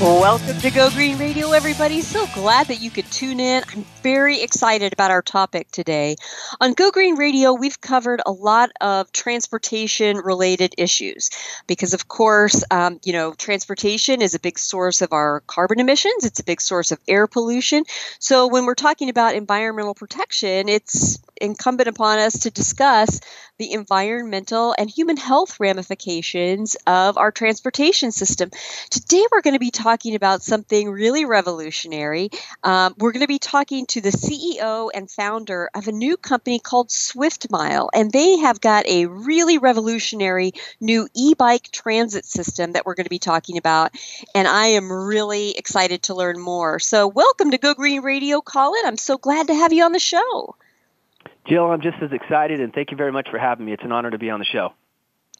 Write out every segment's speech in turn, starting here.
Welcome to Go Green Radio, everybody. So glad that you could tune in. I'm very excited about our topic today. On Go Green Radio, we've covered a lot of transportation related issues because, of course, um, you know, transportation is a big source of our carbon emissions, it's a big source of air pollution. So when we're talking about environmental protection, it's incumbent upon us to discuss the environmental and human health ramifications of our transportation system. Today, we're going to be talking about something really revolutionary. Um, we're going to be talking to the CEO and founder of a new company called Swift Mile, and they have got a really revolutionary new e bike transit system that we're going to be talking about. And I am really excited to learn more. So, welcome to Go Green Radio, Colin. I'm so glad to have you on the show. Jill, I'm just as excited, and thank you very much for having me. It's an honor to be on the show.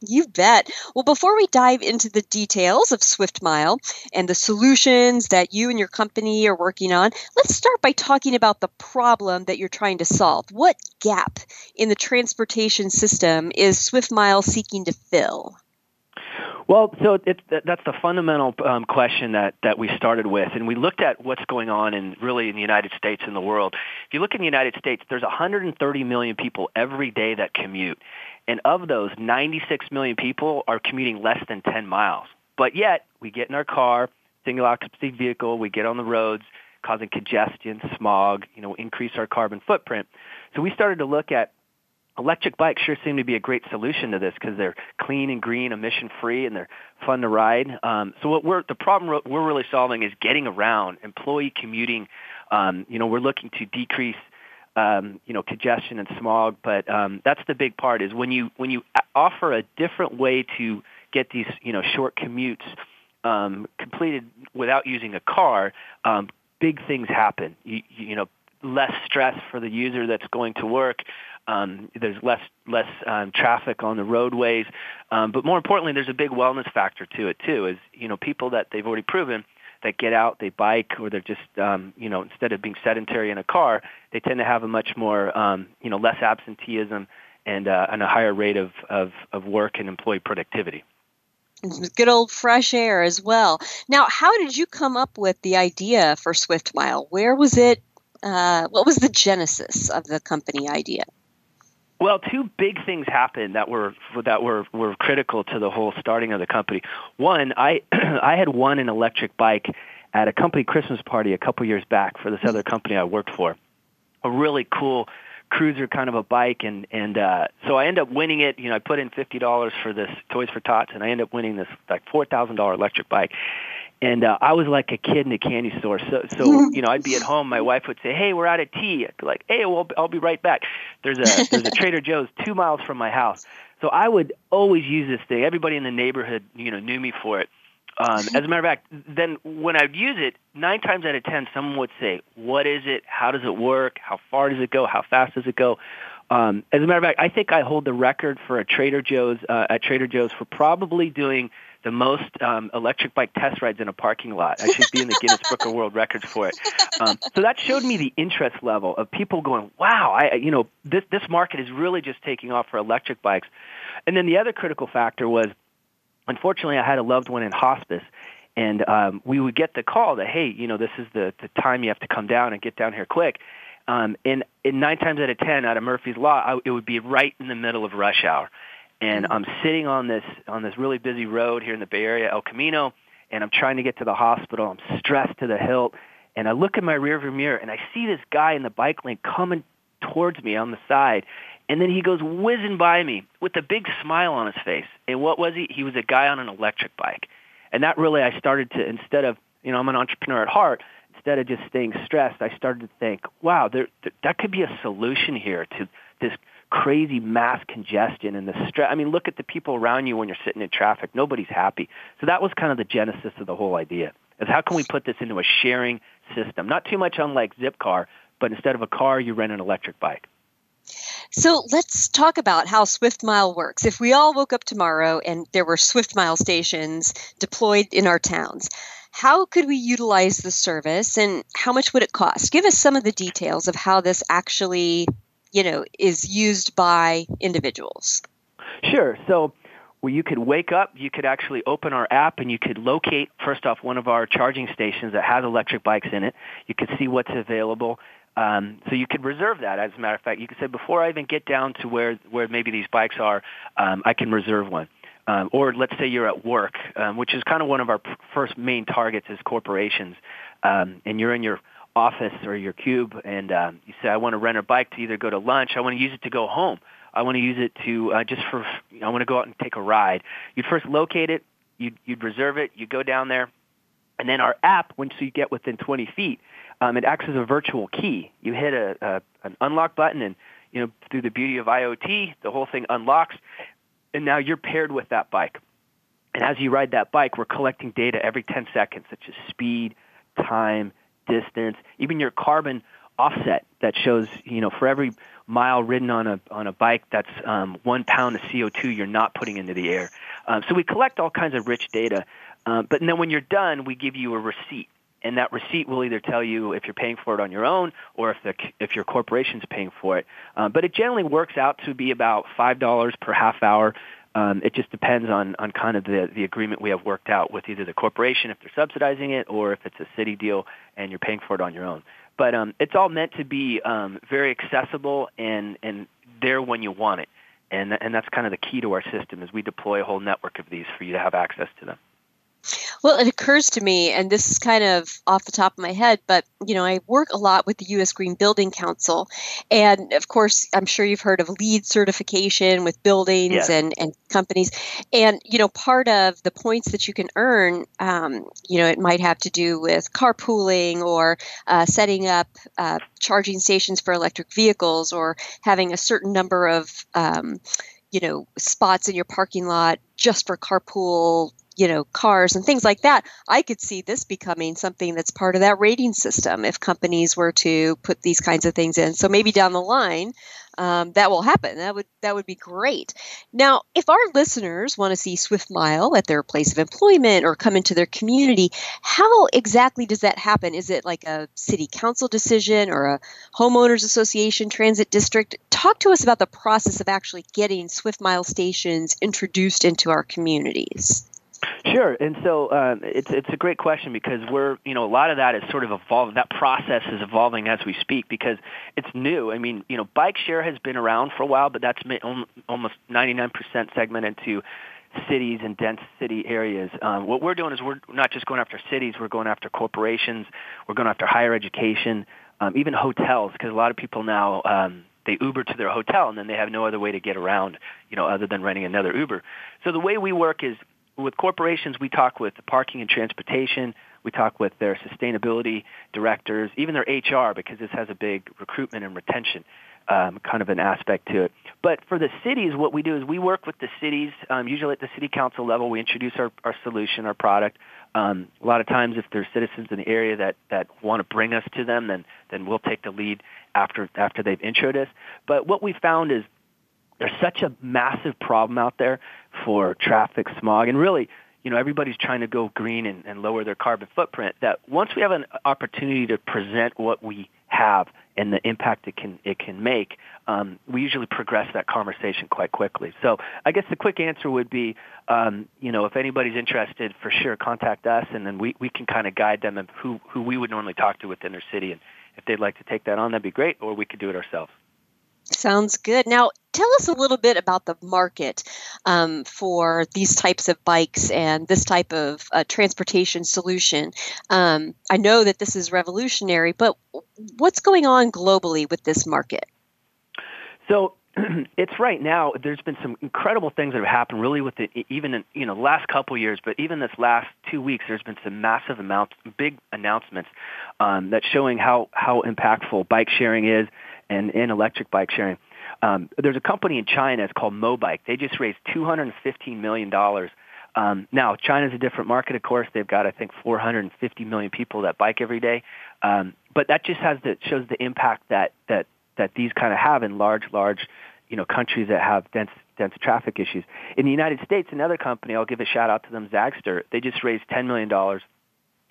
You bet. Well, before we dive into the details of Swift Mile and the solutions that you and your company are working on, let's start by talking about the problem that you're trying to solve. What gap in the transportation system is Swift Mile seeking to fill? Well, so it, that's the fundamental um, question that, that we started with, and we looked at what's going on in really in the United States and the world. If you look in the United States, there's 130 million people every day that commute, and of those, 96 million people are commuting less than 10 miles. But yet, we get in our car, single occupancy vehicle, we get on the roads, causing congestion, smog, you know, increase our carbon footprint. So we started to look at electric bikes sure seem to be a great solution to this because they're clean and green, emission free, and they're fun to ride. Um, so what we're the problem we're really solving is getting around employee commuting. Um, you know, we're looking to decrease. Um, you know, congestion and smog, but um, that's the big part. Is when you when you offer a different way to get these you know short commutes um, completed without using a car, um, big things happen. You, you know, less stress for the user that's going to work. Um, there's less less um, traffic on the roadways, um, but more importantly, there's a big wellness factor to it too. Is you know people that they've already proven that get out, they bike, or they're just um, you know instead of being sedentary in a car, they tend to have a much more um, you know less absenteeism and uh, and a higher rate of, of of work and employee productivity. Good old fresh air as well. Now, how did you come up with the idea for Swift Mile? Where was it? Uh, what was the genesis of the company idea? Well, two big things happened that were that were were critical to the whole starting of the company. One, I I had won an electric bike at a company Christmas party a couple years back for this other company I worked for. A really cool cruiser kind of a bike and and uh so I end up winning it, you know, I put in $50 for this Toys for Tots and I end up winning this like $4,000 electric bike and uh, I was like a kid in a candy store. So, so you know, I'd be at home. My wife would say, "Hey, we're out of tea." I'd be like, "Hey, well, I'll be right back." There's a there's a Trader Joe's two miles from my house. So I would always use this thing. Everybody in the neighborhood, you know, knew me for it. Um, as a matter of fact, then when I'd use it, nine times out of ten, someone would say, "What is it? How does it work? How far does it go? How fast does it go?" Um, as a matter of fact, I think I hold the record for a Trader Joe's uh, at Trader Joe's for probably doing the most um, electric bike test rides in a parking lot. I should be in the Guinness Book of World Records for it. Um, so that showed me the interest level of people going, "Wow, I you know this this market is really just taking off for electric bikes." And then the other critical factor was, unfortunately, I had a loved one in hospice, and um, we would get the call that, "Hey, you know, this is the the time you have to come down and get down here quick." Um, and, and nine times out of ten, out of Murphy's Law, I, it would be right in the middle of rush hour and I'm sitting on this on this really busy road here in the Bay Area, El Camino, and I'm trying to get to the hospital. I'm stressed to the hilt, and I look in my rearview mirror and I see this guy in the bike lane coming towards me on the side, and then he goes whizzing by me with a big smile on his face. And what was he? He was a guy on an electric bike, and that really I started to instead of you know I'm an entrepreneur at heart. Instead of just staying stressed, I started to think, wow, there, that could be a solution here to this crazy mass congestion and the stress. I mean, look at the people around you when you're sitting in traffic. Nobody's happy. So that was kind of the genesis of the whole idea. Is how can we put this into a sharing system? Not too much unlike Zipcar, but instead of a car, you rent an electric bike. So let's talk about how Swift Mile works. If we all woke up tomorrow and there were Swift Mile stations deployed in our towns, how could we utilize the service and how much would it cost? Give us some of the details of how this actually, you know, is used by individuals. Sure. So well, you could wake up, you could actually open our app and you could locate, first off, one of our charging stations that has electric bikes in it. You could see what's available. Um, so you could reserve that. As a matter of fact, you could say before I even get down to where where maybe these bikes are, um, I can reserve one. Um, or let's say you're at work, um, which is kind of one of our first main targets as corporations, um, and you're in your office or your cube, and um, you say, I want to rent a bike to either go to lunch, I want to use it to go home, I want to use it to uh, just for, you know, I want to go out and take a ride. You'd first locate it, you'd, you'd reserve it, you go down there, and then our app, once you get within 20 feet, um, it acts as a virtual key. You hit a, a an unlock button, and you know through the beauty of IoT, the whole thing unlocks, and now you're paired with that bike. And as you ride that bike, we're collecting data every 10 seconds, such as speed, time, distance, even your carbon offset that shows, you know, for every mile ridden on a on a bike, that's um, one pound of CO2 you're not putting into the air. Um, so we collect all kinds of rich data, uh, but then when you're done, we give you a receipt and that receipt will either tell you if you're paying for it on your own or if the if your corporation's paying for it. Uh, but it generally works out to be about five dollars per half hour. Um, it just depends on on kind of the the agreement we have worked out with either the corporation if they're subsidizing it or if it's a city deal and you're paying for it on your own. But um, it's all meant to be um, very accessible and and there when you want it. And and that's kind of the key to our system is we deploy a whole network of these for you to have access to them. Well, it occurs to me, and this is kind of off the top of my head, but you know, I work a lot with the U.S. Green Building Council, and of course, I'm sure you've heard of LEED certification with buildings yes. and and companies, and you know, part of the points that you can earn, um, you know, it might have to do with carpooling or uh, setting up uh, charging stations for electric vehicles or having a certain number of um, you know spots in your parking lot just for carpool you know cars and things like that i could see this becoming something that's part of that rating system if companies were to put these kinds of things in. So maybe down the line um, that will happen. That would that would be great. Now if our listeners want to see swift mile at their place of employment or come into their community how exactly does that happen? Is it like a city council decision or a homeowners association transit district? Talk to us about the process of actually getting swift mile stations introduced into our communities Sure, and so um, it's it's a great question because we're you know a lot of that is sort of evolving. That process is evolving as we speak because it's new. I mean, you know, bike share has been around for a while, but that's almost 99% segmented to cities and dense city areas. Um, what we're doing is we're not just going after cities; we're going after corporations, we're going after higher education, um, even hotels, because a lot of people now. Um, they Uber to their hotel and then they have no other way to get around, you know, other than renting another Uber. So the way we work is with corporations, we talk with the parking and transportation. We talk with their sustainability directors, even their HR, because this has a big recruitment and retention um, kind of an aspect to it. But for the cities, what we do is we work with the cities, um, usually at the city council level. We introduce our, our solution, our product. Um, a lot of times, if there's citizens in the area that, that want to bring us to them, then then we'll take the lead after after they've introed us. But what we found is there's such a massive problem out there for traffic smog. And really you know everybody's trying to go green and, and lower their carbon footprint that once we have an opportunity to present what we have and the impact it can it can make um, we usually progress that conversation quite quickly. So i guess the quick answer would be um, you know if anybody's interested for sure contact us and then we, we can kind of guide them of who who we would normally talk to within their city and if they'd like to take that on that'd be great or we could do it ourselves Sounds good. Now, tell us a little bit about the market um, for these types of bikes and this type of uh, transportation solution. Um, I know that this is revolutionary, but what's going on globally with this market? So it's right now. There's been some incredible things that have happened, really, with it. Even in you know last couple years, but even this last two weeks, there's been some massive amounts, big announcements um, that's showing how how impactful bike sharing is and, in electric bike sharing. Um, there's a company in China. It's called Mobike. They just raised 215 million dollars. Um, now, China's a different market, of course. They've got, I think, 450 million people that bike every day. Um, but that just has the shows the impact that that that these kind of have in large, large, you know, countries that have dense dense traffic issues. In the United States, another company, I'll give a shout out to them, Zagster. They just raised ten million dollars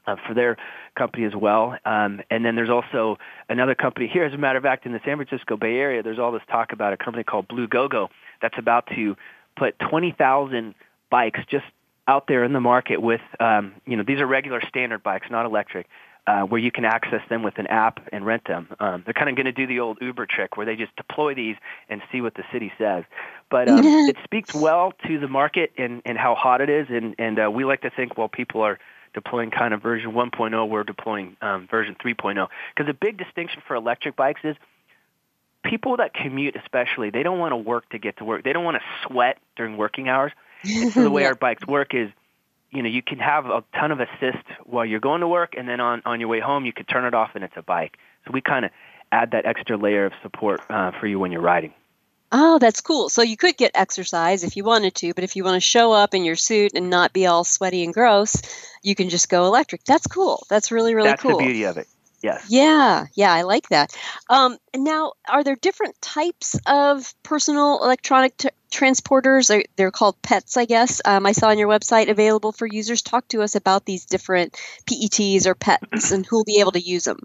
uh, for their company as well. Um, and then there's also another company here. As a matter of fact, in the San Francisco Bay Area, there's all this talk about a company called Blue Gogo that's about to put 20,000 bikes just out there in the market with, um, you know, these are regular standard bikes, not electric, uh, where you can access them with an app and rent them. Um, they're kind of going to do the old Uber trick where they just deploy these and see what the city says. But um, it speaks well to the market and, and how hot it is, and, and uh, we like to think, well, people are deploying kind of version 1.0, we're deploying um, version 3.0. Because a big distinction for electric bikes is people that commute, especially, they don't want to work to get to work. They don't want to sweat during working hours. And so the way our bikes work is, you know, you can have a ton of assist while you're going to work, and then on on your way home, you can turn it off, and it's a bike. So we kind of add that extra layer of support uh, for you when you're riding. Oh, that's cool. So you could get exercise if you wanted to, but if you want to show up in your suit and not be all sweaty and gross, you can just go electric. That's cool. That's really really That's cool. the beauty of it. Yes. Yeah, yeah, I like that. Um, now, are there different types of personal electronic t- transporters? They're, they're called PETs, I guess. Um, I saw on your website available for users. Talk to us about these different PETs or PETs and who will be able to use them.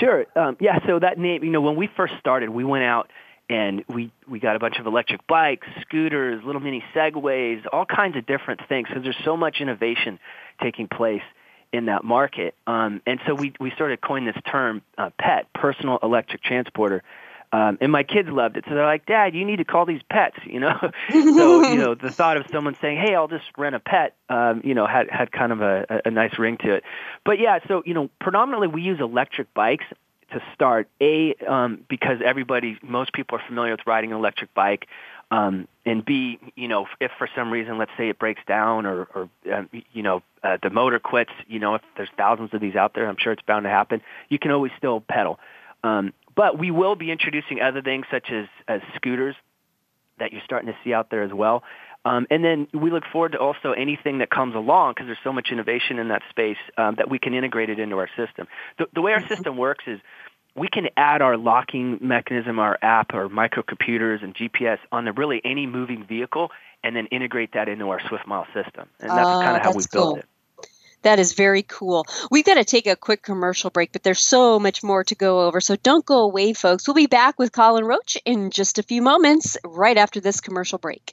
Sure. Um, yeah. So that name, you know, when we first started, we went out and we we got a bunch of electric bikes, scooters, little mini segways, all kinds of different things because there's so much innovation taking place in that market. Um, and so we we started coining this term uh, PET, personal electric transporter. Um, and my kids loved it, so they're like, "Dad, you need to call these pets." You know, so you know the thought of someone saying, "Hey, I'll just rent a pet," um, you know, had had kind of a, a nice ring to it. But yeah, so you know, predominantly we use electric bikes to start. A um, because everybody, most people are familiar with riding an electric bike. Um, and B, you know, if for some reason, let's say it breaks down or, or um, you know, uh, the motor quits, you know, if there's thousands of these out there, I'm sure it's bound to happen. You can always still pedal. Um, but we will be introducing other things such as, as scooters that you're starting to see out there as well. Um, and then we look forward to also anything that comes along because there's so much innovation in that space um, that we can integrate it into our system. The, the way our system works is we can add our locking mechanism, our app, our microcomputers and GPS on the really any moving vehicle, and then integrate that into our Swift SwiftMile system. And that's ah, Oh, kind of how we built cool. it. That is very cool. We've got to take a quick commercial break, but there's so much more to go over. So don't go away, folks. We'll be back with Colin Roach in just a few moments, right after this commercial break.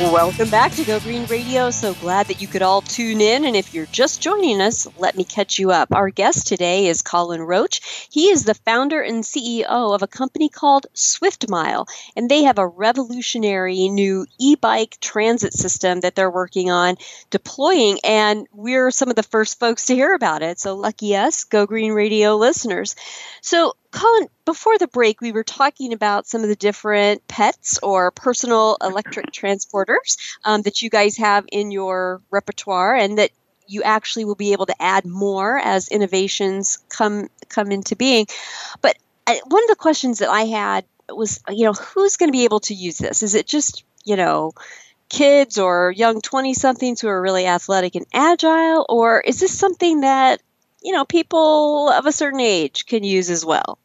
Welcome back to Go Green Radio. So glad that you could all tune in. And if you're just joining us, let me catch you up. Our guest today is Colin Roach. He is the founder and CEO of a company called Swift Mile, and they have a revolutionary new e bike transit system that they're working on deploying. And we're some of the first folks to hear about it. So lucky us, Go Green Radio listeners. So, Colin, before the break, we were talking about some of the different pets or personal electric transporters um, that you guys have in your repertoire, and that you actually will be able to add more as innovations come come into being. But I, uh, one of the questions that I had was, you know, who's going to be able to use this? Is it just, you know, kids or young 20 somethings who are really athletic and agile, or is this something that you know people of a certain age can use as well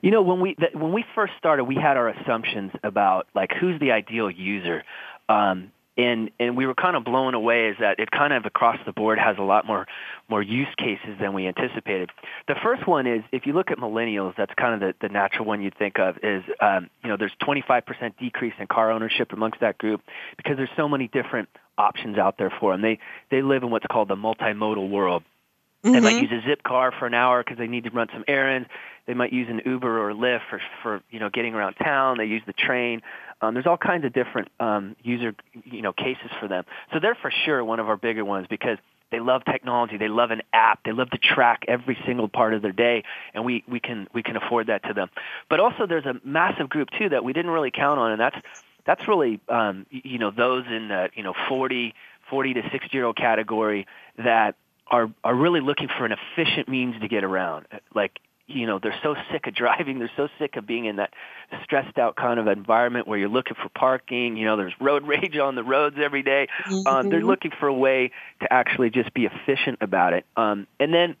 you know when we when we first started we had our assumptions about like who's the ideal user um, and and we were kind of blown away is that it kind of across the board has a lot more more use cases than we anticipated. The first one is if you look at millennials, that's kind of the, the natural one you'd think of is um, you know there's 25% decrease in car ownership amongst that group because there's so many different options out there for them. They they live in what's called the multimodal world. Mm-hmm. They might mm-hmm. use a Zipcar for an hour because they need to run some errands. They might use an Uber or Lyft for, for you know getting around town. They use the train. Um, there's all kinds of different um, user you know cases for them. So they're for sure one of our bigger ones because they love technology. They love an app. They love to track every single part of their day, and we we can we can afford that to them. But also there's a massive group too that we didn't really count on, and that's that's really um, you know those in the you know 40 40 to 60 year old category that are are really looking for an efficient means to get around. Like you know, they're so sick of driving. They're so sick of being in that stressed out kind of environment where you're looking for parking. You know, there's road rage on the roads every day. Mm-hmm. Um, they're looking for a way to actually just be efficient about it. Um, and then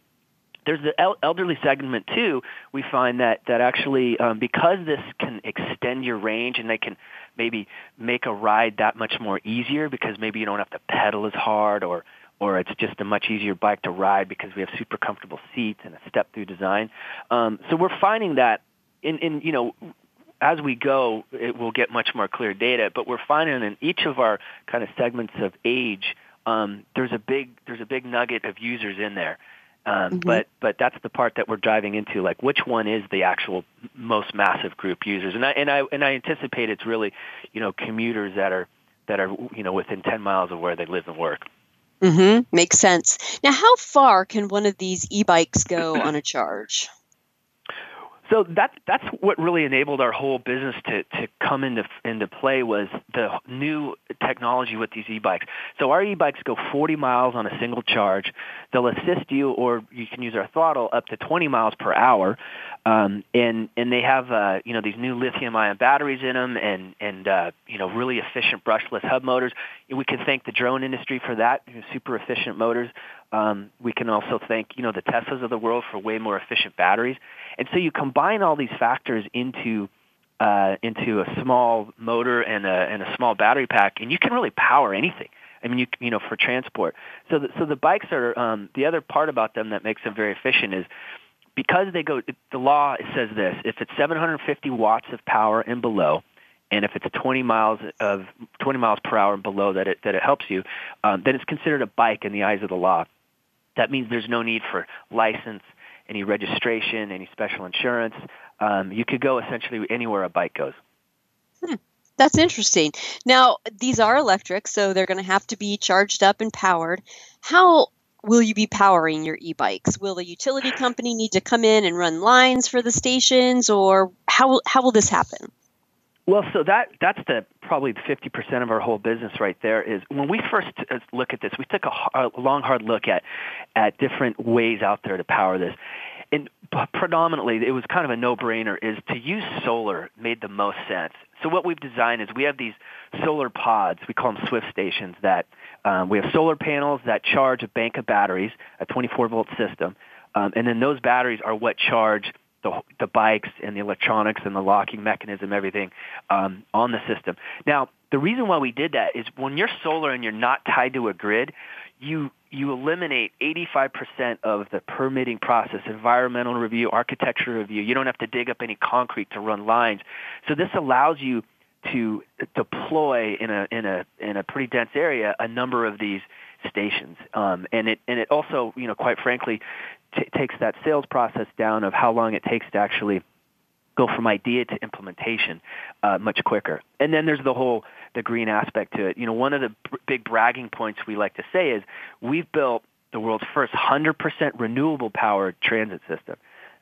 there's the el- elderly segment too. We find that that actually um, because this can extend your range and they can maybe make a ride that much more easier because maybe you don't have to pedal as hard or or it's just a much easier bike to ride because we have super comfortable seats and a step-through design. Um, so we're finding that in, in you know as we go, it will get much more clear data. But we're finding in each of our kind of segments of age, um, there's a big there's a big nugget of users in there. Um, mm-hmm. But but that's the part that we're diving into. Like which one is the actual most massive group users? And I and I and I anticipate it's really you know commuters that are that are you know within 10 miles of where they live and work. Mm-hmm. Makes sense. Now, how far can one of these e-bikes go on a charge? So that that's what really enabled our whole business to, to come into into play was the new technology with these e-bikes. So our e-bikes go 40 miles on a single charge. They'll assist you, or you can use our throttle up to 20 miles per hour. Um, and and they have uh, you know these new lithium-ion batteries in them, and and uh, you know really efficient brushless hub motors. We can thank the drone industry for that, super efficient motors. Um, we can also thank you know the Teslas of the world for way more efficient batteries. And so you combine all these factors into uh, into a small motor and a, and a small battery pack, and you can really power anything. I mean, you you know, for transport. So the, so the bikes are um, the other part about them that makes them very efficient is because they go. The law says this: if it's 750 watts of power and below, and if it's 20 miles of 20 miles per hour and below that it that it helps you, um, then it's considered a bike in the eyes of the law. That means there's no need for license, any registration, any special insurance. Um, you could go essentially anywhere a bike goes. Hmm. That's interesting. Now, these are electric, so they're going to have to be charged up and powered. How will you be powering your e-bikes? Will the utility company need to come in and run lines for the stations, or how how will this happen? Well, so that that's the probably 50% of our whole business right there is when we first uh, look at this, we took a, a long hard look at at different ways out there to power this. And predominantly, it was kind of a no-brainer is to use solar made the most sense. So what we've designed is we have these solar pods, we call them Swift stations that Um, we have solar panels that charge a bank of batteries, a 24 volt system, um, and then those batteries are what charge the, the bikes and the electronics and the locking mechanism, everything um, on the system. Now, the reason why we did that is when you're solar and you're not tied to a grid, you you eliminate 85% of the permitting process, environmental review, architecture review. You don't have to dig up any concrete to run lines. So this allows you to deploy in a in a in a pretty dense area a number of these stations. Um, and it and it also, you know, quite frankly, t- takes that sales process down of how long it takes to actually go from idea to implementation uh, much quicker. And then there's the whole the green aspect to it. You know, one of the b- big bragging points we like to say is we've built the world's first 100% renewable powered transit system.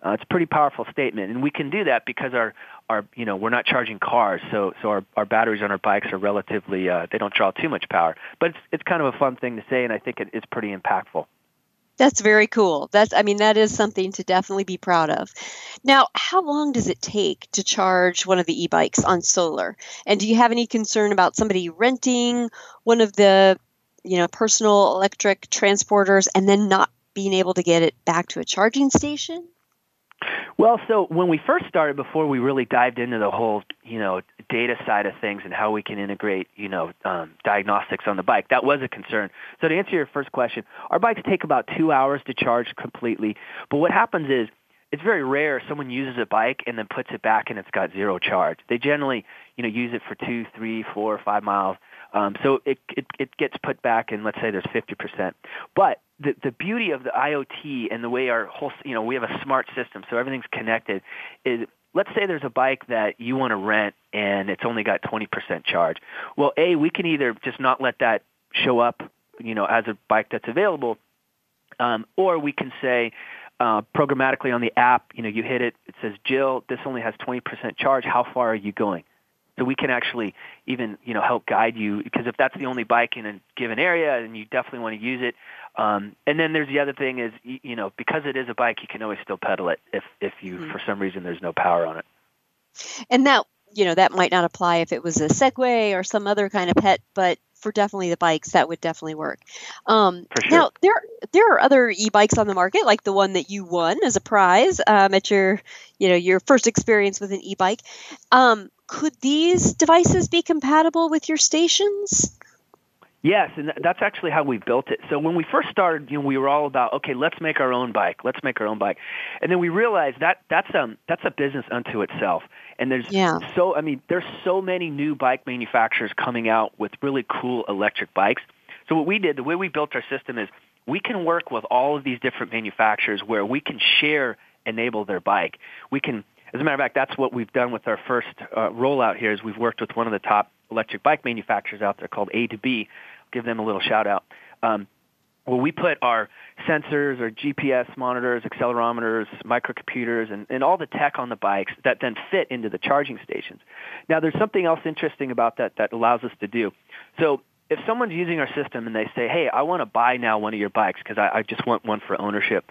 Uh, it's a pretty powerful statement, and we can do that because our our you know we're not charging cars, so so our our batteries on our bikes are relatively uh, they don't draw too much power. But it's it's kind of a fun thing to say, and I think it, it's pretty impactful. That's very cool. That's I mean that is something to definitely be proud of. Now, how long does it take to charge one of the e-bikes on solar? And do you have any concern about somebody renting one of the, you know, personal electric transporters and then not being able to get it back to a charging station? Well, so when we first started, before we really dived into the whole, you know, data side of things and how we can integrate, you know, um, diagnostics on the bike, that was a concern. So to answer your first question, our bikes take about two hours to charge completely. But what happens is, it's very rare someone uses a bike and then puts it back and it's got zero charge. They generally, you know, use it for two, three, four, five miles. Um, so it, it it gets put back and let's say there's 50%. But the, the beauty of the IoT and the way our whole, you know, we have a smart system, so everything's connected, is let's say there's a bike that you want to rent and it's only got 20% charge. Well, A, we can either just not let that show up, you know, as a bike that's available, um, or we can say, uh, programmatically on the app, you know, you hit it, it says, Jill, this only has 20% charge. How far are you going? So we can actually even, you know, help guide you because if that's the only bike in a given area and you definitely want to use it. Um, and then there's the other thing is, you know, because it is a bike, you can always still pedal it if, if you, mm-hmm. for some reason, there's no power on it. And that, you know, that might not apply if it was a Segway or some other kind of pet, but for definitely the bikes, that would definitely work. Um, for sure. Now there there are other e-bikes on the market, like the one that you won as a prize um, at your you know your first experience with an e-bike. Um, could these devices be compatible with your stations? Yes, and that's actually how we built it. So when we first started, you know, we were all about, okay, let's make our own bike. Let's make our own bike. And then we realized that that's um that's a business unto itself. And there's yeah. so I mean, there's so many new bike manufacturers coming out with really cool electric bikes. So what we did, the way we built our system is we can work with all of these different manufacturers where we can share enable their bike. We can as a matter of fact, that's what we've done with our first uh, rollout here is we've worked with one of the top electric bike manufacturers out there called A2B. give them a little shout out. Um, well, we put our sensors, our GPS monitors, accelerometers, microcomputers, and, and all the tech on the bikes that then fit into the charging stations. Now, there's something else interesting about that that allows us to do. So if someone's using our system and they say, hey, I want to buy now one of your bikes because I, I just want one for ownership,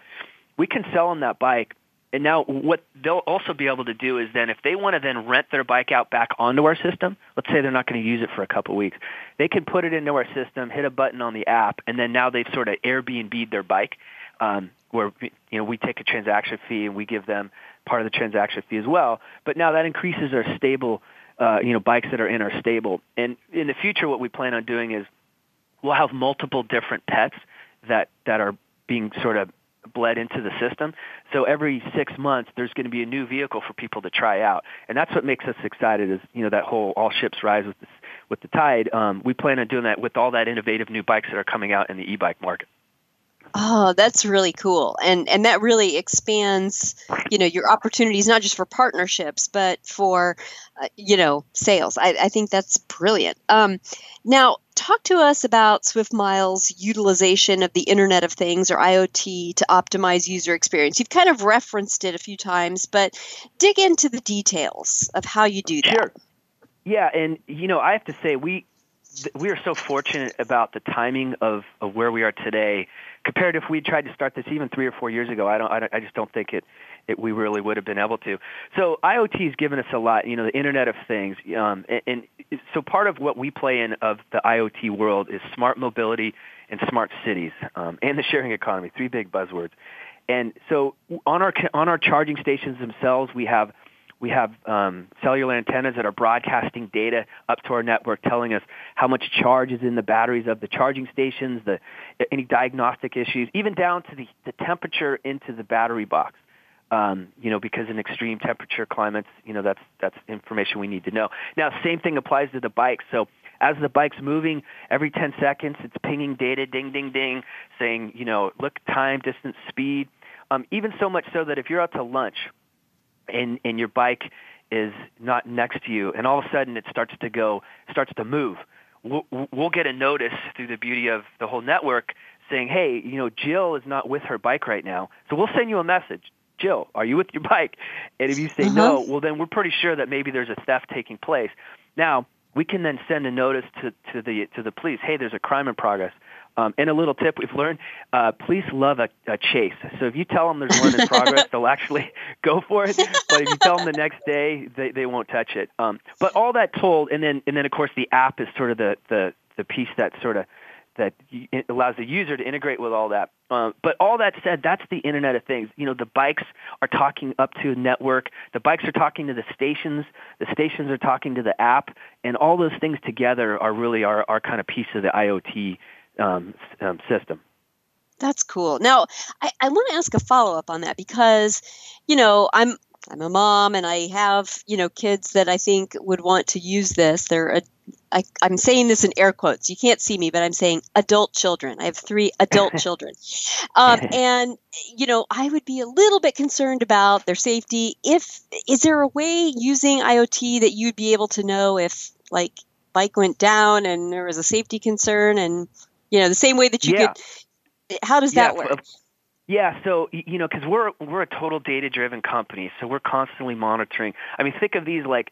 we can sell them that bike and now what they'll also be able to do is then if they want to then rent their bike out back onto our system, let's say they're not going to use it for a couple of weeks, they can put it into our system, hit a button on the app, and then now they've sort of Airbnb'd their bike, um, where you know we take a transaction fee and we give them part of the transaction fee as well. But now that increases our stable, uh, you know, bikes that are in our stable. And in the future, what we plan on doing is we'll have multiple different pets that that are being sort of bled into the system. So every six months, there's going to be a new vehicle for people to try out, and that's what makes us excited. Is you know that whole all ships rise with the, with the tide. Um, we plan on doing that with all that innovative new bikes that are coming out in the e-bike market. Oh, that's really cool. And and that really expands, you know, your opportunities not just for partnerships, but for, uh, you know, sales. I, I think that's brilliant. Um, now, talk to us about Swift Miles' utilization of the Internet of Things or IoT to optimize user experience. You've kind of referenced it a few times, but dig into the details of how you do that. Sure. Yeah, and you know, I have to say we we are so fortunate about the timing of, of where we are today compared if we tried to start this even three or four years ago. I don't, I, don't, I just don't think it, it, we really would have been able to. So IoT has given us a lot, you know, the Internet of Things. Um, and, and so part of what we play in of the IoT world is smart mobility and smart cities um, and the sharing economy, three big buzzwords. And so on our, on our charging stations themselves, we have we have um, cellular antennas that are broadcasting data up to our network, telling us how much charge is in the batteries of the charging stations, the any diagnostic issues, even down to the, the temperature into the battery box. Um, you know, because in extreme temperature climates, you know, that's that's information we need to know. Now, same thing applies to the bikes. So as the bike's moving, every 10 seconds, it's pinging data, ding, ding, ding, saying, you know, look, time, distance, speed. Um, even so much so that if you're out to lunch and and your bike is not next to you, and all of a sudden it starts to go, starts to move, we'll, we'll get a notice through the beauty of the whole network saying, hey, you know, Jill is not with her bike right now, so we'll send you a message. Jill, are you with your bike? And if you say uh-huh. no, well then we're pretty sure that maybe there's a theft taking place. Now, we can then send a notice to, to the to the police. Hey, there's a crime in progress. Um, and a little tip we've learned: uh, police love a, a chase. So if you tell them there's one in progress, they'll actually go for it. But if you tell them the next day, they they won't touch it. Um, but all that told, and then and then of course the app is sort of the the the piece that sort of that allows the user to integrate with all that. Uh, but all that said, that's the Internet of Things. You know, the bikes are talking up to a network. The bikes are talking to the stations. The stations are talking to the app, and all those things together are really our, our kind of piece of the IoT um, um, system. That's cool. Now, I, I want to ask a follow up on that because, you know, I'm I'm a mom and I have, you know, kids that I think would want to use this. They're a, I, I'm saying this in air quotes. You can't see me, but I'm saying adult children. I have three adult children. Um, and, you know, I would be a little bit concerned about their safety. If, is there a way using IoT that you'd be able to know if, like, bike went down and there was a safety concern and, you know, the same way that you yeah. could, how does yeah, that work? Yeah, so you know, because we're we're a total data-driven company, so we're constantly monitoring. I mean, think of these like,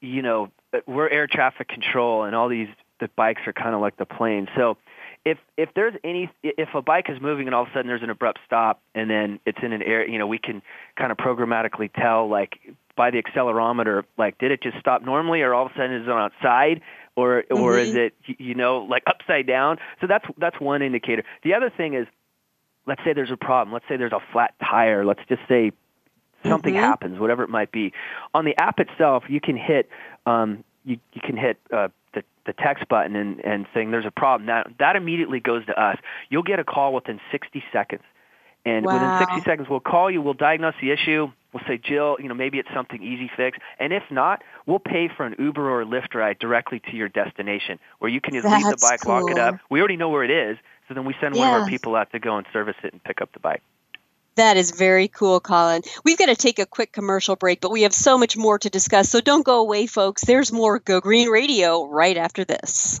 you know, uh, we're air traffic control, and all these the bikes are kind of like the planes. So if if there's any if a bike is moving and all of a sudden there's an abrupt stop and then it's in an air, you know, we can kind of programmatically tell like by the accelerometer, like did it just stop normally or all of a sudden is it on its side or mm-hmm. or is it you know like upside down? So that's that's one indicator. The other thing is let's say there's a problem. Let's say there's a flat tire. Let's just say something mm-hmm. happens, whatever it might be. On the app itself, you can hit um, you, you can hit uh, the, the text button and, and saying there's a problem. That that immediately goes to us. You'll get a call within 60 seconds, and wow. within 60 seconds, we'll call you. We'll diagnose the issue. We'll say, Jill, you know, maybe it's something easy fix, and if not, we'll pay for an Uber or Lyft ride directly to your destination, where you can just That's leave the bike, cool. lock it up. We already know where it is, so then we send one of our people out to go and service it and pick up the bike. That is very cool, Colin. We've got to take a quick commercial break, but we have so much more to discuss. So don't go away, folks. There's more Go Green Radio right after this.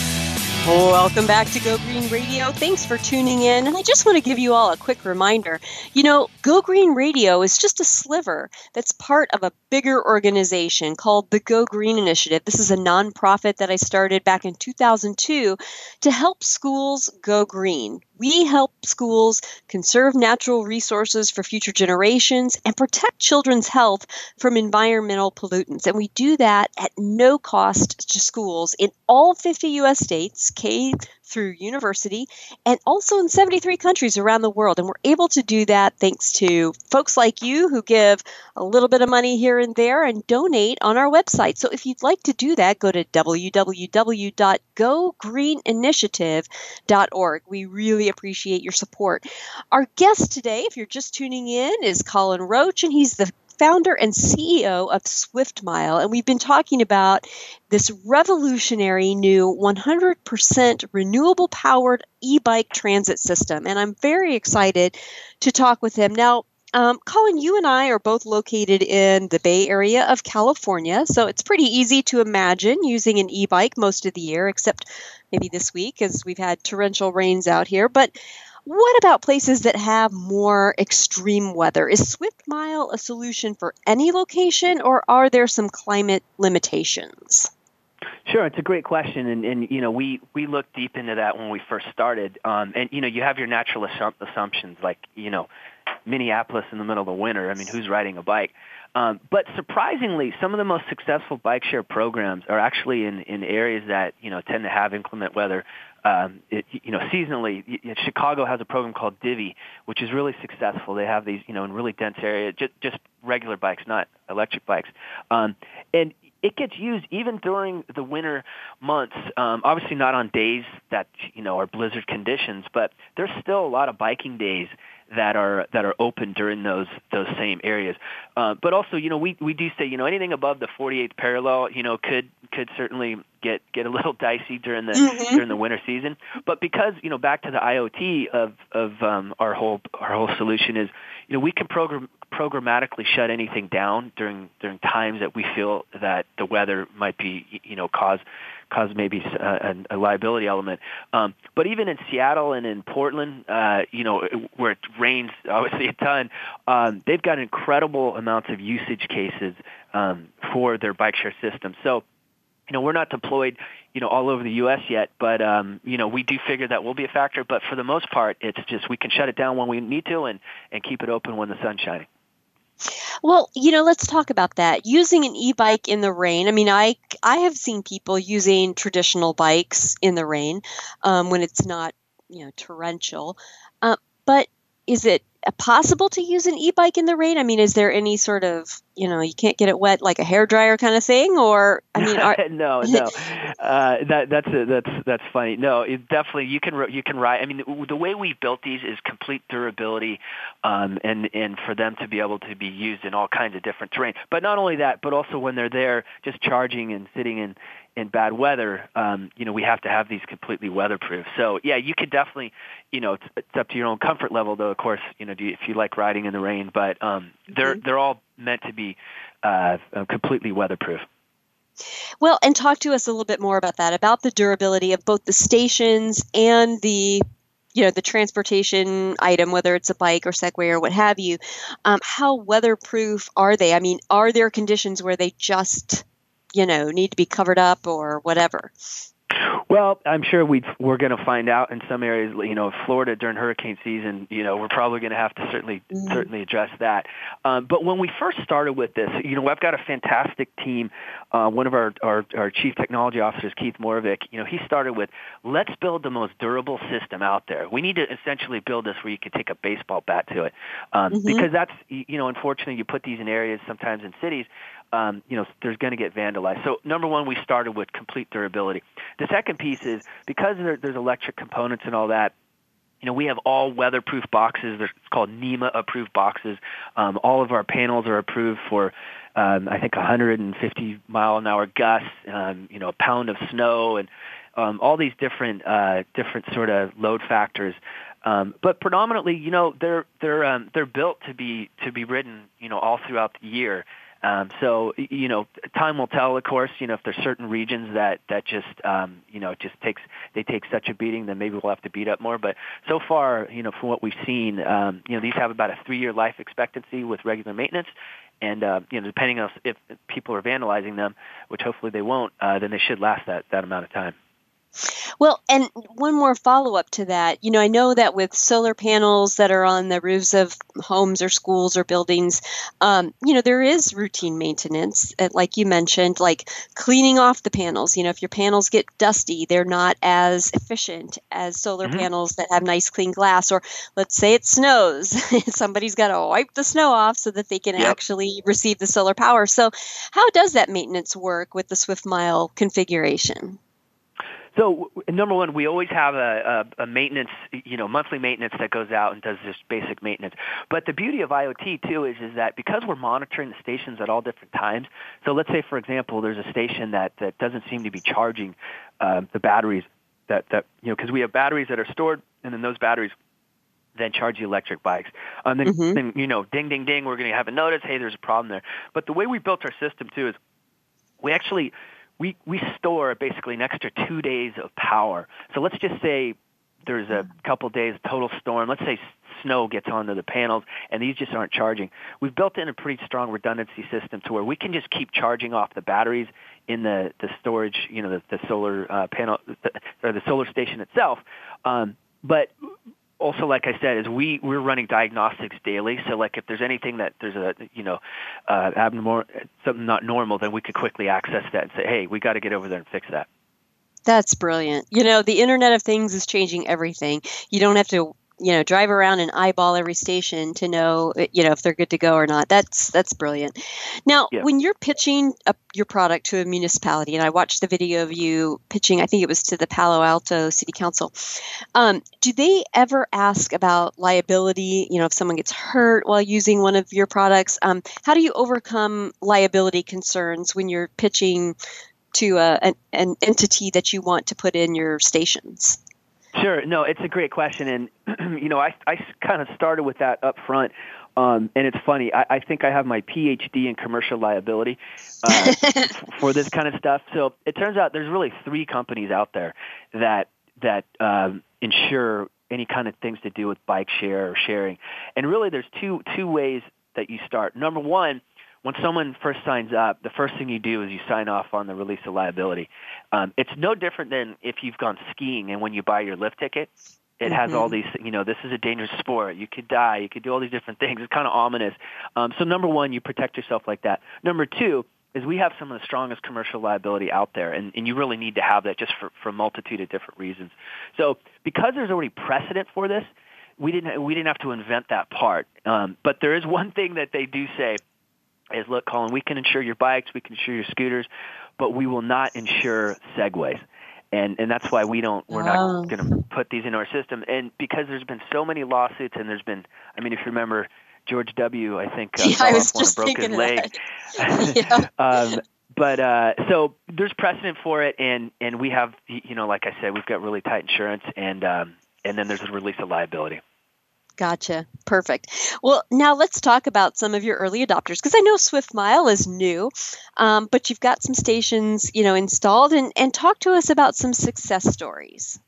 Welcome back to Go Green Radio. Thanks for tuning in. And I just want to give you all a quick reminder. You know, Go Green Radio is just a sliver that's part of a bigger organization called the Go Green Initiative. This is a nonprofit that I started back in 2002 to help schools go green. We help schools conserve natural resources for future generations and protect children's health from environmental pollutants. And we do that at no cost to schools in all 50 US states, K through university, and also in 73 countries around the world. And we're able to do that thanks to folks like you who give a little bit of money here and there and donate on our website. So if you'd like to do that, go to www.gogreeninitiative.org. We really appreciate your support. Our guest today, if you're just tuning in, is Colin Roach, and he's the founder and CEO of SwiftMile, and we've been talking about this revolutionary new 100% renewable powered e bike transit system. And I'm very excited to talk with him. Now, um, Colin, you and I are both located in the Bay Area of California, so it's pretty easy to imagine using an e bike most of the year, except maybe this week as we've had torrential rains out here. But what about places that have more extreme weather? Is Swift Mile a solution for any location, or are there some climate limitations? Sure, it's a great question, and, and you know we we looked deep into that when we first started. Um, and you know you have your natural assumptions like you know Minneapolis in the middle of the winter. I mean, who's riding a bike? Um, but surprisingly, some of the most successful bike share programs are actually in, in areas that you know tend to have inclement weather. Um, it, you know, seasonally, you, Chicago has a program called Divvy, which is really successful. They have these, you know, in really dense areas, just, just regular bikes, not electric bikes, um, and it gets used even during the winter months. Um, obviously, not on days that you know are blizzard conditions, but there's still a lot of biking days that are that are open during those those same areas. Uh, but also, you know, we we do say, you know, anything above the 48th parallel, you know, could could certainly get get a little dicey during the mm-hmm. during the winter season. But because you know, back to the IoT of of um, our whole our whole solution is, you know, we can program programmatically shut anything down during during times that we feel that the weather might be you know cause cause maybe a, a liability element. Um, but even in Seattle and in Portland, uh, you know, where it rains obviously a ton, um, they've got incredible amounts of usage cases um, for their bike share system. So you know, we're not deployed, you know, all over the U.S. yet, but um, you know, we do figure that will be a factor. But for the most part, it's just we can shut it down when we need to and and keep it open when the sun's shining. Well, you know, let's talk about that. Using an e-bike in the rain. I mean, I I have seen people using traditional bikes in the rain um, when it's not, you know, torrential. Uh, but is it possible to use an e-bike in the rain? I mean, is there any sort of you know you can't get it wet like a hair dryer kind of thing, or I mean, are... no, no, uh, that that's a, that's that's funny. No, it definitely you can you can ride. I mean, the, the way we built these is complete durability, um, and and for them to be able to be used in all kinds of different terrain. But not only that, but also when they're there, just charging and sitting in in bad weather, um, you know, we have to have these completely weatherproof. So yeah, you could definitely, you know, it's, it's up to your own comfort level, though. Of course, you know, do you, if you like riding in the rain, but um, they're mm-hmm. they're all meant to be uh, uh, completely weatherproof. Well, and talk to us a little bit more about that, about the durability of both the stations and the you know the transportation item whether it's a bike or segway or what have you um, how weatherproof are they i mean are there conditions where they just you know need to be covered up or whatever well, I'm sure we we're going to find out in some areas. You know, Florida during hurricane season. You know, we're probably going to have to certainly mm-hmm. certainly address that. Um, but when we first started with this, you know, I've got a fantastic team. Uh, one of our, our our chief technology officers, Keith Moravik. You know, he started with let's build the most durable system out there. We need to essentially build this where you could take a baseball bat to it, um, mm-hmm. because that's you know, unfortunately, you put these in areas sometimes in cities um, you know, there's going to get vandalized. So number one, we started with complete durability. The second piece is because there, there's electric components and all that. You know, we have all weatherproof boxes. It's called NEMA approved boxes. Um, all of our panels are approved for, um, I think, 150 mile an hour gusts. Um, you know, a pound of snow and um, all these different uh, different sort of load factors. Um, but predominantly, you know, they're they're um, they're built to be to be ridden, you know, all throughout the year. Um, so you know, time will tell. Of course, you know if there's certain regions that that just um, you know just takes they take such a beating, then maybe we'll have to beat up more. But so far, you know, from what we've seen, um, you know these have about a three-year life expectancy with regular maintenance, and uh, you know depending on if people are vandalizing them, which hopefully they won't, uh, then they should last that that amount of time. Well, and one more follow up to that. You know, I know that with solar panels that are on the roofs of homes or schools or buildings, um, you know, there is routine maintenance, uh, like you mentioned, like cleaning off the panels. You know, if your panels get dusty, they're not as efficient as solar mm-hmm. panels that have nice clean glass. Or let's say it snows, somebody's got to wipe the snow off so that they can yep. actually receive the solar power. So, how does that maintenance work with the Swift Mile configuration? So number one, we always have a, a, a, maintenance, you know, monthly maintenance that goes out and does this basic maintenance. But the beauty of IoT too is is that because we're monitoring the stations at all different times. So let's say, for example, there's a station that that doesn't seem to be charging uh, the batteries that that you know because we have batteries that are stored, and then those batteries then charge the electric bikes. Um, then, mm-hmm. then you know, ding, ding, ding, we're going to have a notice. Hey, there's a problem there. But the way we built our system too is we actually we, we store basically an extra two days of power. So let's just say there's a couple days total storm. Let's say snow gets onto the panels and these just aren't charging. We've built in a pretty strong redundancy system to where we can just keep charging off the batteries in the, the storage, you know, the, the solar uh, panel the, or the solar station itself. Um, but also, like I said, is we we're running diagnostics daily. So, like if there's anything that there's a you know uh, abnormal something not normal, then we could quickly access that and say, hey, we got to get over there and fix that. That's brilliant. You know, the Internet of Things is changing everything. You don't have to you know drive around and eyeball every station to know uh, you know if they're good to go or not. That's that's brilliant. Now yeah. when you're pitching a, your product to a municipality and i watched the video of you pitching i think it was to the palo alto city council um, do they ever ask about liability you know if someone gets hurt while using one of your products? Um, how do you overcome liability concerns when you're pitching to a, an, an entity that you want to put in your stations Sure. No, it's a great question, and you know, I I kind of started with that up front. Um, and it's funny. I, I think I have my PhD in commercial liability uh, for this kind of stuff. So it turns out there's really three companies out there that that um, insure any kind of things to do with bike share or sharing. And really, there's two two ways that you start. Number one when someone first signs up, the first thing you do is you sign off on the release of liability. Um, it's no different than if you've gone skiing and when you buy your lift ticket, it mm-hmm. has all mm-hmm. these, you know, this is a dangerous sport. You could die. You could do all these different things. It's kind of ominous. Um, so number one, you protect yourself like that. Number two is we have some of the strongest commercial liability out there, and, and you really need to have that just for, for a multitude of different reasons. So because there's already precedent for this, we didn't we didn't have to invent that part. Um, but there is one thing that they do say is look, Colin, we can insure your bikes, we can insure your scooters, but we will not insure segways. And and that's why we don't we're not oh. going to put these in our system. And because there's been so many lawsuits, and there's been, I mean, if you remember. George W. I think uh, yeah, I was just broke his leg. yeah. um, but uh, so there's precedent for it, and and we have you know, like I said, we've got really tight insurance, and um, and then there's a release of liability. Gotcha. Perfect. Well, now let's talk about some of your early adopters because I know Swift Mile is new, um, but you've got some stations, you know, installed, and and talk to us about some success stories.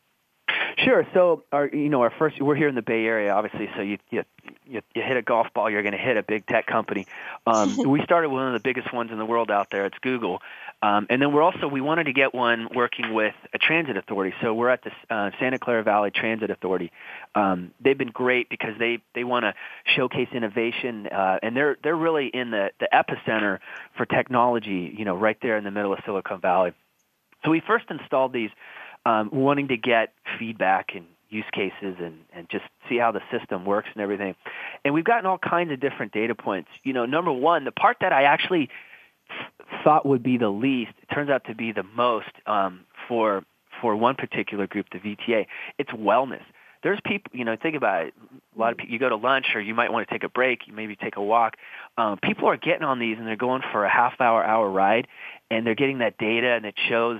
Sure. So, our you know our first we're here in the Bay Area, obviously. So you you you, you hit a golf ball, you're going to hit a big tech company. Um, we started with one of the biggest ones in the world out there. It's Google, um, and then we're also we wanted to get one working with a transit authority. So we're at the uh, Santa Clara Valley Transit Authority. Um, they've been great because they they want to showcase innovation, uh, and they're they're really in the the epicenter for technology. You know, right there in the middle of Silicon Valley. So we first installed these, um, wanting to get feedback and use cases and, and just see how the system works and everything. And we've gotten all kinds of different data points. You know, number one, the part that I actually thought would be the least, it turns out to be the most um, for for one particular group, the VTA. It's wellness. There's people, you know, think about it. A lot of people, you go to lunch or you might want to take a break, you maybe take a walk. Um, people are getting on these and they're going for a half hour, hour ride, and they're getting that data and it shows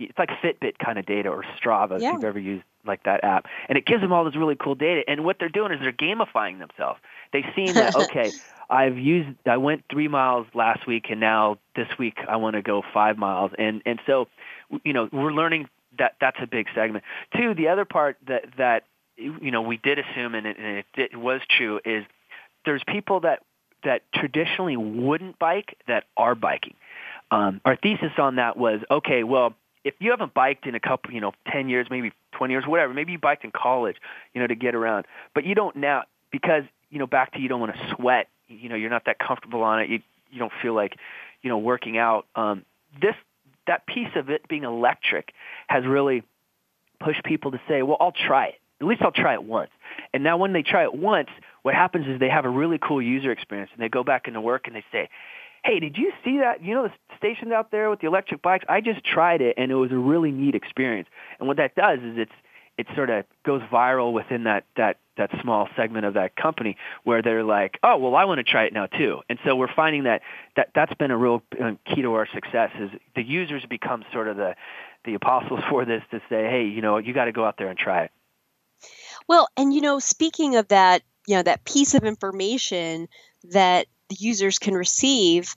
it's like Fitbit kind of data or Strava yeah. if you've ever used like that app. And it gives them all this really cool data. And what they're doing is they're gamifying themselves. They've seen that, okay, I've used, I went three miles last week and now this week I want to go five miles. And, and so, you know, we're learning that that's a big segment. Two, the other part that, that, you know, we did assume and it, and it, it was true is there's people that, that traditionally wouldn't bike that are biking. Um, our thesis on that was, okay, well, if you haven't biked in a couple, you know, 10 years, maybe 20 years, whatever, maybe you biked in college, you know, to get around, but you don't now because, you know, back to you don't want to sweat, you know, you're not that comfortable on it. You, you don't feel like, you know, working out. Um, this, that piece of it being electric has really pushed people to say, well, I'll try it. At least I'll try it once. And now when they try it once, what happens is they have a really cool user experience and they go back into work and they say, hey, did you see that? You know the stations out there with the electric bikes? I just tried it, and it was a really neat experience. And what that does is it's it sort of goes viral within that that that small segment of that company where they're like, oh, well, I want to try it now too. And so we're finding that that that's been a real uh, key to our success is the users become sort of the the apostles for this to say, hey, you know, you got to go out there and try it. Well, and you know, speaking of that, you know, that piece of information that the users can receive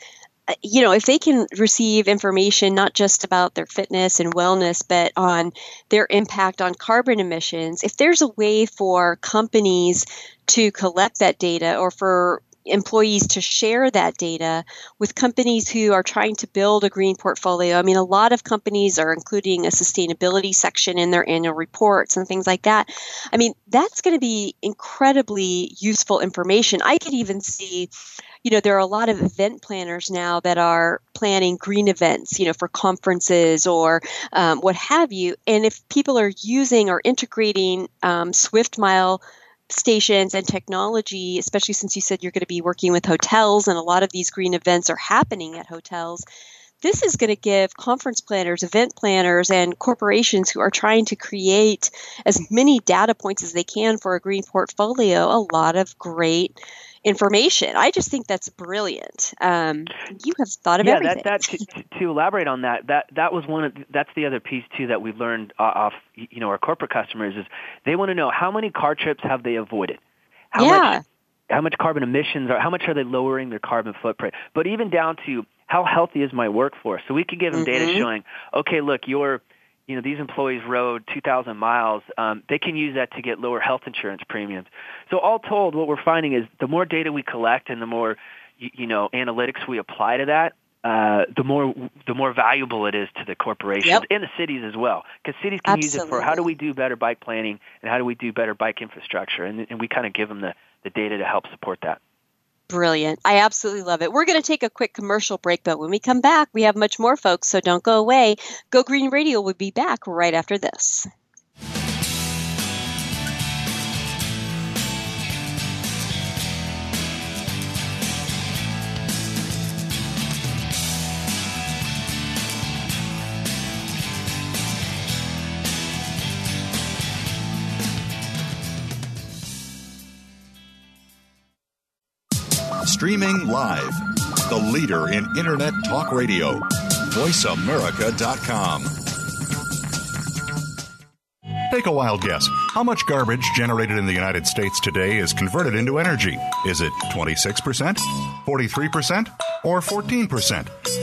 uh, you know, if they can receive information not just about their fitness and wellness, but on their impact on carbon emissions, if there's a way for companies to collect that data or for employees to share that data with companies who are trying to build a green portfolio. I mean, a lot of companies are including a sustainability section in their annual reports and things like that. I mean, that's going to be incredibly useful information. I could even see you know, there are a lot of event planners now that are planning green events, you know, for conferences or um, what have you. And if people are using or integrating um, Swift Mile stations and technology, especially since you said you're going to be working with hotels and a lot of these green events are happening at hotels, this is going to give conference planners, event planners, and corporations who are trying to create as many data points as they can for a green portfolio a lot of great information. I just think that's brilliant. Um, you have thought of yeah, everything. that, that to, to, elaborate on that, that that was one of that's the other piece too that we've learned off you know our corporate customers is they want to know how many car trips have they avoided, how yeah. much how much carbon emissions are how much are they lowering their carbon footprint, but even down to how healthy is my workforce. So we could give them mm-hmm. data showing, okay, look, you're you know these employees rode 2,000 miles. Um, they can use that to get lower health insurance premiums. So all told, what we're finding is the more data we collect and the more you, you know analytics we apply to that, uh, the more the more valuable it is to the corporations yep. and the cities as well. Because cities can Absolutely. use it for how do we do better bike planning and how do we do better bike infrastructure, and, and we kind of give them the, the data to help support that. Brilliant. I absolutely love it. We're going to take a quick commercial break, but when we come back, we have much more, folks, so don't go away. Go Green Radio will be back right after this. Streaming live. The leader in Internet talk radio. VoiceAmerica.com. Take a wild guess. How much garbage generated in the United States today is converted into energy? Is it 26%, 43%, or 14%?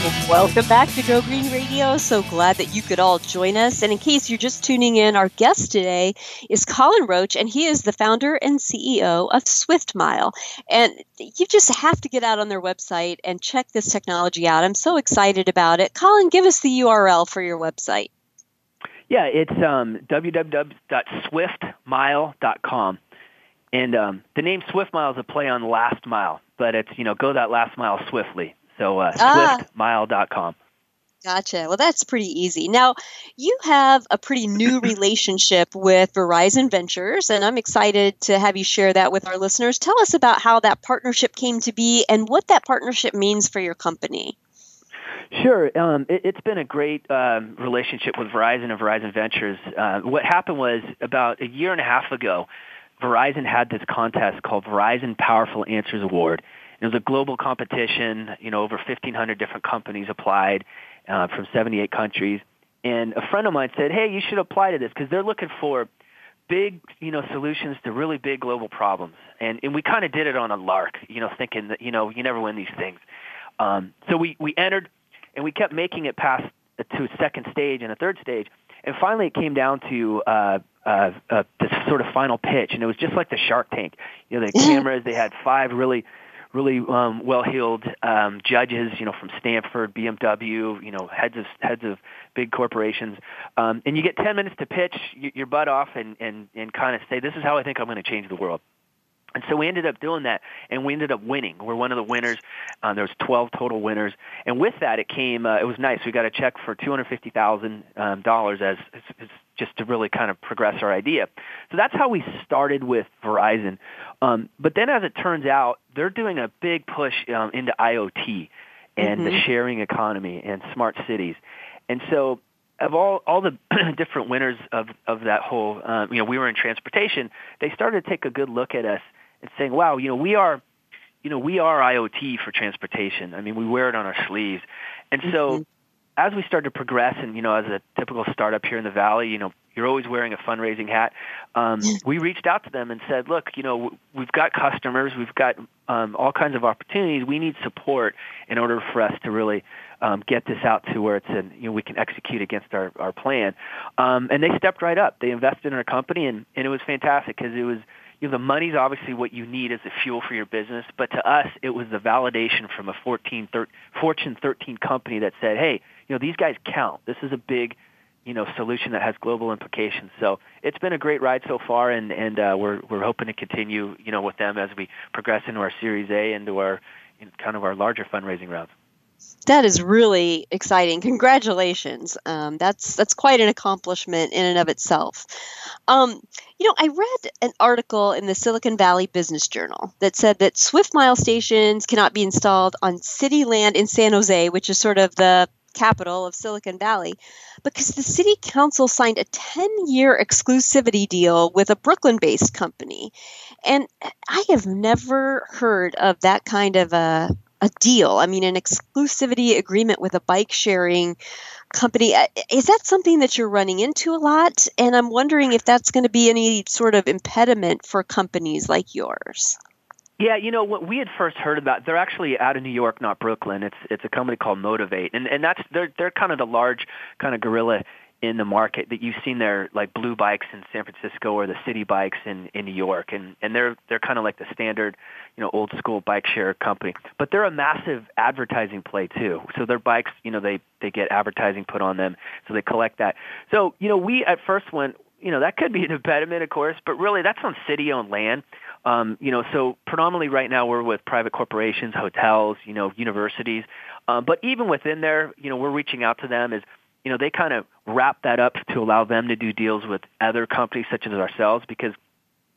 Welcome back to Go Green Radio. So glad that you could all join us. And in case you're just tuning in, our guest today is Colin Roach, and he is the founder and CEO of Swift Mile. And you just have to get out on their website and check this technology out. I'm so excited about it. Colin, give us the URL for your website. Yeah, it's um, www.swiftmile.com. And um, the name Swift Mile is a play on last mile, but it's, you know, go that last mile swiftly. So uh, Ah. swiftmile.com. Gotcha. Well, that's pretty easy. Now, you have a pretty new relationship with Verizon Ventures, and I'm excited to have you share that with our listeners. Tell us about how that partnership came to be and what that partnership means for your company. Sure. Um, it, it's been a great um, relationship with Verizon and Verizon Ventures. Uh, what happened was about a year and a half ago, Verizon had this contest called Verizon Powerful Answers Award. It was a global competition. You know, over 1,500 different companies applied uh, from 78 countries. And a friend of mine said, "Hey, you should apply to this because they're looking for big, you know, solutions to really big global problems." And and we kind of did it on a lark, you know, thinking that you know you never win these things. Um, so we we entered, and we kept making it past to a second stage and a third stage, and finally it came down to uh, uh, uh, this sort of final pitch, and it was just like the Shark Tank. You know, the cameras. They had five really really um, well-heeled um, judges, you know, from Stanford, BMW, you know, heads of heads of big corporations, um, and you get 10 minutes to pitch your butt off and and and kind of say, this is how I think I'm going to change the world. And so we ended up doing that, and we ended up winning. We're one of the winners. Um, there was 12 total winners, and with that, it came. Uh, it was nice. We got a check for 250 thousand um, dollars as, as, as just to really kind of progress our idea. So that's how we started with Verizon. Um, but then, as it turns out, they're doing a big push um, into IoT and the Mhm. sharing economy and smart cities. And so, of all all the different winners of of that whole, um, you know, we were in transportation. They started to take a good look at us and saying, "Wow, you know, we are." You know, we are IoT for transportation. I mean, we wear it on our sleeves. And so Mhm. as we started to progress, and you know, as a typical startup here in the valley, you know, you're always wearing a fundraising hat. Um, we reached out to them and said, "Look, you know, we've got customers, we've got um, all kinds of opportunities. We need support in order for us to really um, get this out to where it's and you know, we can execute against our our plan." Um, and they stepped right up. They invested in our company, and and it was fantastic because it was you know, the money's obviously what you need as the fuel for your business, but to us, it was the validation from a 14, thir- Fortune 13 company that said, hey, you know, these guys count. This is a big, you know, solution that has global implications. So it's been a great ride so far, and, and uh, we're, we're hoping to continue, you know, with them as we progress into our Series A, and into our, in kind of our larger fundraising rounds. That is really exciting. Congratulations. Um, that's that's quite an accomplishment in and of itself. Um, you know, I read an article in the Silicon Valley Business Journal that said that Swift Mile stations cannot be installed on city land in San Jose, which is sort of the capital of Silicon Valley, because the city council signed a 10 year exclusivity deal with a Brooklyn based company. And I have never heard of that kind of a, a deal. I mean, an exclusivity agreement with a bike sharing company. Uh, is that something that you're running into a lot? And I'm wondering if that's going to be any sort of impediment for companies like yours. Yeah, you know what we had first heard about. They're actually out of New York, not Brooklyn. It's it's a company called Motivate, and and that's they're they're kind of the large kind of gorilla in the market that you've seen there, like blue bikes in San Francisco or the Citi Bikes in in New York, and and they're they're kind of like the standard, you know, old school bike share company. But they're a massive advertising play too. So their bikes, you know, they they get advertising put on them, so they collect that. So you know, we at first went, you know, that could be an impediment, of course, but really that's on city-owned land. Um, you know, so predominantly right now we're with private corporations, hotels, you know, universities. Um, but even within there, you know, we're reaching out to them as, you know, they kind of wrap that up to allow them to do deals with other companies such as ourselves because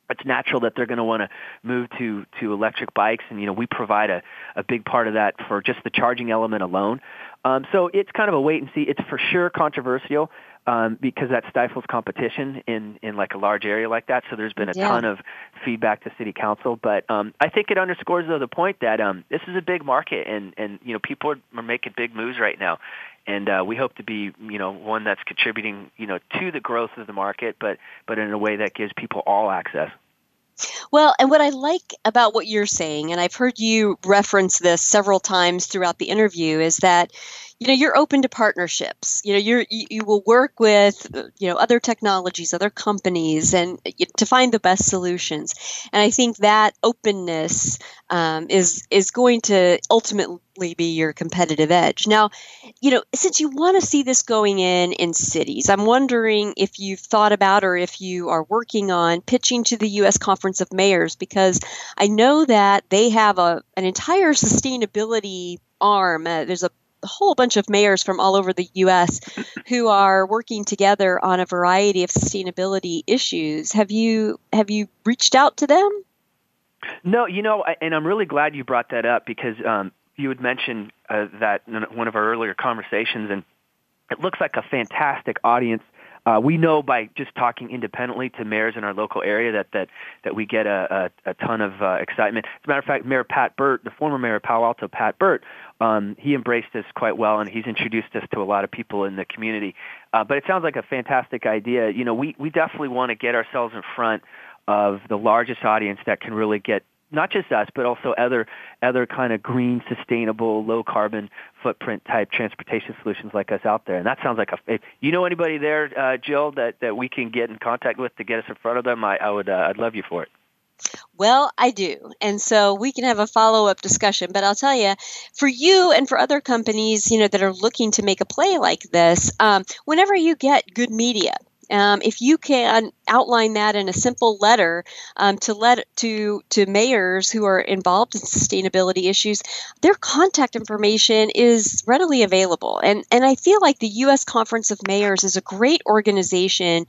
it's natural that they're going to want to move to to electric bikes and you know we provide a a big part of that for just the charging element alone um, so it's kind of a wait and see it's for sure controversial um, because that stifles competition in in like a large area like that. So there's been a yeah. ton of feedback to city council, but um, I think it underscores though the point that um, this is a big market, and and you know people are, are making big moves right now, and uh, we hope to be you know one that's contributing you know to the growth of the market, but but in a way that gives people all access. Well, and what I like about what you're saying, and I've heard you reference this several times throughout the interview, is that you know you're open to partnerships you know you're you, will work with you know other technologies other companies and to find the best solutions and i think that openness um, is is going to ultimately be your competitive edge now you know since you want to see this going in in cities i'm wondering if you've thought about or if you are working on pitching to the us conference of mayors because i know that they have a an entire sustainability arm uh, there's a a whole bunch of mayors from all over the U.S. who are working together on a variety of sustainability issues. Have you have you reached out to them? No, you know, and I'm really glad you brought that up because um, you had mentioned uh, that in one of our earlier conversations, and it looks like a fantastic audience uh, we know by just talking independently to mayors in our local area that that that we get a, a, a ton of uh, excitement. As a matter of fact, Mayor Pat Burt, the former mayor of Palo Alto, Pat Burt, um, he embraced us quite well, and he's introduced us to a lot of people in the community. Uh, but it sounds like a fantastic idea. You know, we we definitely want to get ourselves in front of the largest audience that can really get not just us, but also other other kind of green, sustainable, low carbon footprint type transportation solutions like us out there. And that sounds like a. If you know anybody there, uh, Jill, that that we can get in contact with to get us in front of them, I, I would uh, I'd love you for it. Well, I do. And so we can have a follow up discussion. But I'll tell you, for you and for other companies, you know, that are looking to make a play like this, um, whenever you get good media, um, if you can outline that in a simple letter um, to let to to mayors who are involved in sustainability issues, their contact information is readily available. And and I feel like the U.S. Conference of Mayors is a great organization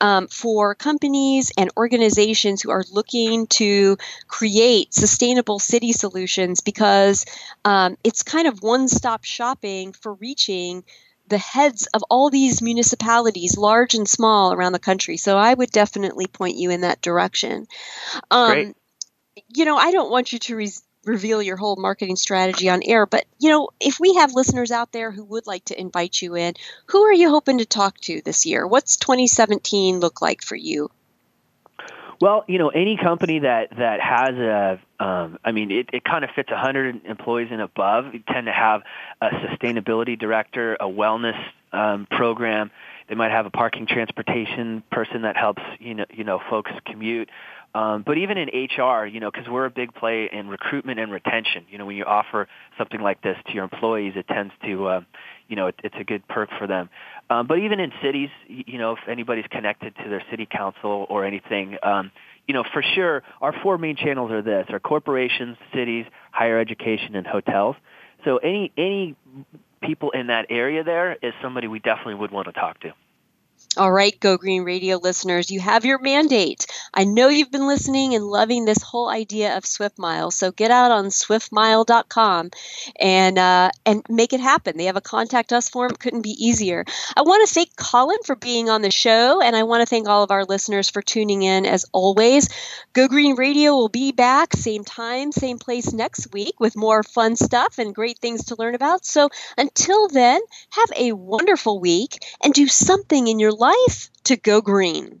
um, for companies and organizations who are looking to create sustainable city solutions because um, it's kind of one stop shopping for reaching the heads of all these municipalities, large and small, around the country. So I would definitely point you in that direction. Um, Great. You know, I don't want you to re- reveal your whole marketing strategy on air, but you know, if we have listeners out there who would like to invite you in, who are you hoping to talk to this year? What's 2017 look like for you? Well, you know, any company that that has a, um, I mean, it, it kind of fits 100 employees and above. Tend to have a sustainability director, a wellness um, program. They might have a parking transportation person that helps you know you know folks commute. Um, but even in HR, you know, because we're a big play in recruitment and retention. You know, when you offer something like this to your employees, it tends to, uh, you know, it, it's a good perk for them. Um, but even in cities, you know, if anybody's connected to their city council or anything, um, you know, for sure, our four main channels are this: our corporations, cities, higher education, and hotels. So any any people in that area there is somebody we definitely would want to talk to. All right, Go Green Radio listeners, you have your mandate. I know you've been listening and loving this whole idea of Swift Mile, so get out on swiftmile.com and uh, and make it happen. They have a contact us form; couldn't be easier. I want to thank Colin for being on the show, and I want to thank all of our listeners for tuning in. As always, Go Green Radio will be back same time, same place next week with more fun stuff and great things to learn about. So until then, have a wonderful week and do something in your life to go green.